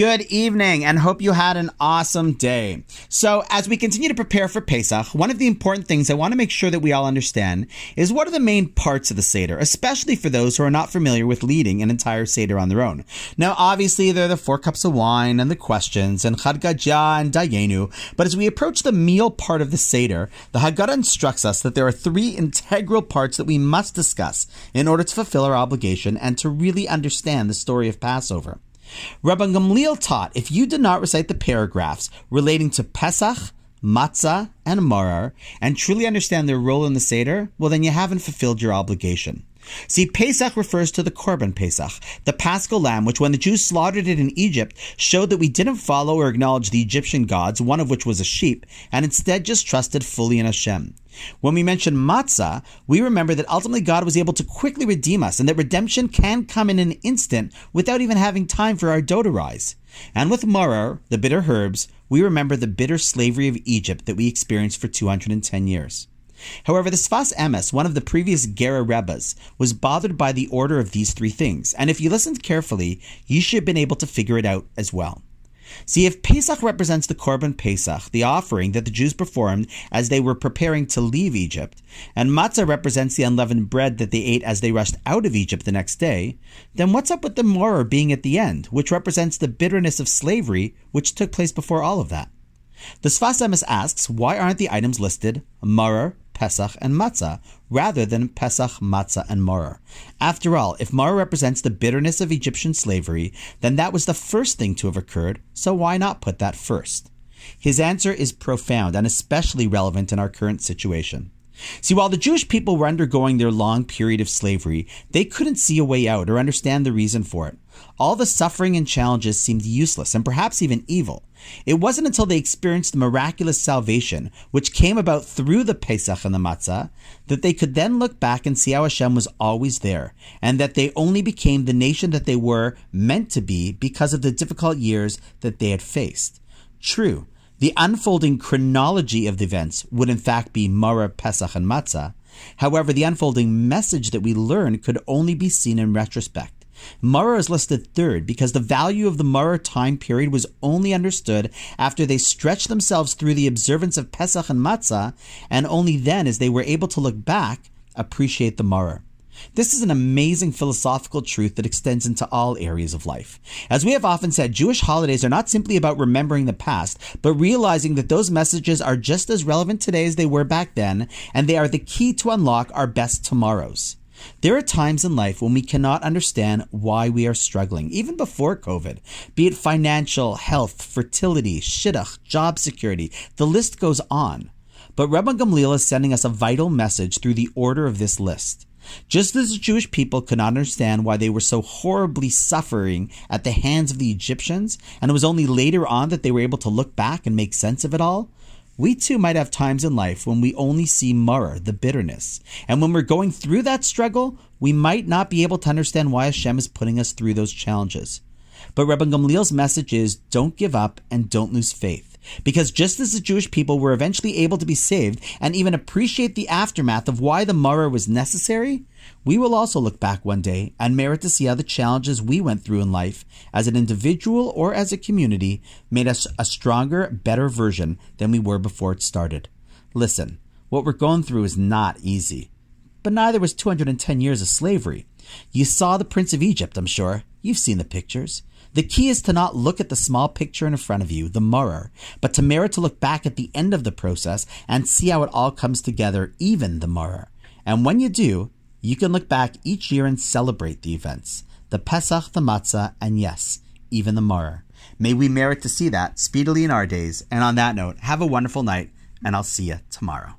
Good evening and hope you had an awesome day. So, as we continue to prepare for Pesach, one of the important things I want to make sure that we all understand is what are the main parts of the Seder, especially for those who are not familiar with leading an entire Seder on their own. Now, obviously, there are the four cups of wine and the questions and Chad and Dayenu, but as we approach the meal part of the Seder, the Haggadah instructs us that there are three integral parts that we must discuss in order to fulfill our obligation and to really understand the story of Passover. Rabban Gamliel taught if you did not recite the paragraphs relating to Pesach, Matzah, and Maror, and truly understand their role in the Seder, well, then you haven't fulfilled your obligation. See, Pesach refers to the Korban Pesach, the paschal lamb, which when the Jews slaughtered it in Egypt, showed that we didn't follow or acknowledge the Egyptian gods, one of which was a sheep, and instead just trusted fully in Hashem. When we mention matzah, we remember that ultimately God was able to quickly redeem us and that redemption can come in an instant without even having time for our dough to rise. And with maror, the bitter herbs, we remember the bitter slavery of Egypt that we experienced for 210 years. However, the Sfas Emes, one of the previous Gerrer Rebbes, was bothered by the order of these three things, and if you listened carefully, you should have been able to figure it out as well. See, if Pesach represents the Korban Pesach, the offering that the Jews performed as they were preparing to leave Egypt, and Matzah represents the unleavened bread that they ate as they rushed out of Egypt the next day, then what's up with the Moror being at the end, which represents the bitterness of slavery which took place before all of that? The Sfas Emes asks, why aren't the items listed Maror, Pesach, and Matzah, rather than Pesach, Matzah, and Maror. After all, if Maror represents the bitterness of Egyptian slavery, then that was the first thing to have occurred, so why not put that first? His answer is profound and especially relevant in our current situation. See, while the Jewish people were undergoing their long period of slavery, they couldn't see a way out or understand the reason for it. All the suffering and challenges seemed useless and perhaps even evil. It wasn't until they experienced the miraculous salvation, which came about through the Pesach and the Matzah, that they could then look back and see how Hashem was always there, and that they only became the nation that they were meant to be because of the difficult years that they had faced. True, the unfolding chronology of the events would in fact be Maror, Pesach, and Matzah. However, the unfolding message that we learn could only be seen in retrospect. Maror is listed third because the value of the Maror time period was only understood after they stretched themselves through the observance of Pesach and Matzah, and only then, as they were able to look back, appreciate the Maror. This is an amazing philosophical truth that extends into all areas of life. As we have often said, Jewish holidays are not simply about remembering the past, but realizing that those messages are just as relevant today as they were back then, and they are the key to unlock our best tomorrows. There are times in life when we cannot understand why we are struggling, even before COVID, be it financial, health, fertility, shidduch, job security, the list goes on. But Rabban Gamliel is sending us a vital message through the order of this list. Just as the Jewish people could not understand why they were so horribly suffering at the hands of the Egyptians, and it was only later on that they were able to look back and make sense of it all, we too might have times in life when we only see maror, the bitterness. And when we're going through that struggle, we might not be able to understand why Hashem is putting us through those challenges. But Rabban Gamliel's message is don't give up and don't lose faith. Because just as the Jewish people were eventually able to be saved and even appreciate the aftermath of why the Maror was necessary, we will also look back one day and merit to see how the challenges we went through in life as an individual or as a community made us a stronger, better version than we were before it started. Listen, what we're going through is not easy. But neither was 210 years of slavery. You saw the Prince of Egypt, I'm sure. You've seen the pictures. The key is to not look at the small picture in front of you, the mirror, but to merit to look back at the end of the process and see how it all comes together, even the mirror. And when you do, you can look back each year and celebrate the events, the Pesach, the Matzah, and yes, even the Maror. May we merit to see that speedily in our days. And on that note, have a wonderful night, and I'll see you tomorrow.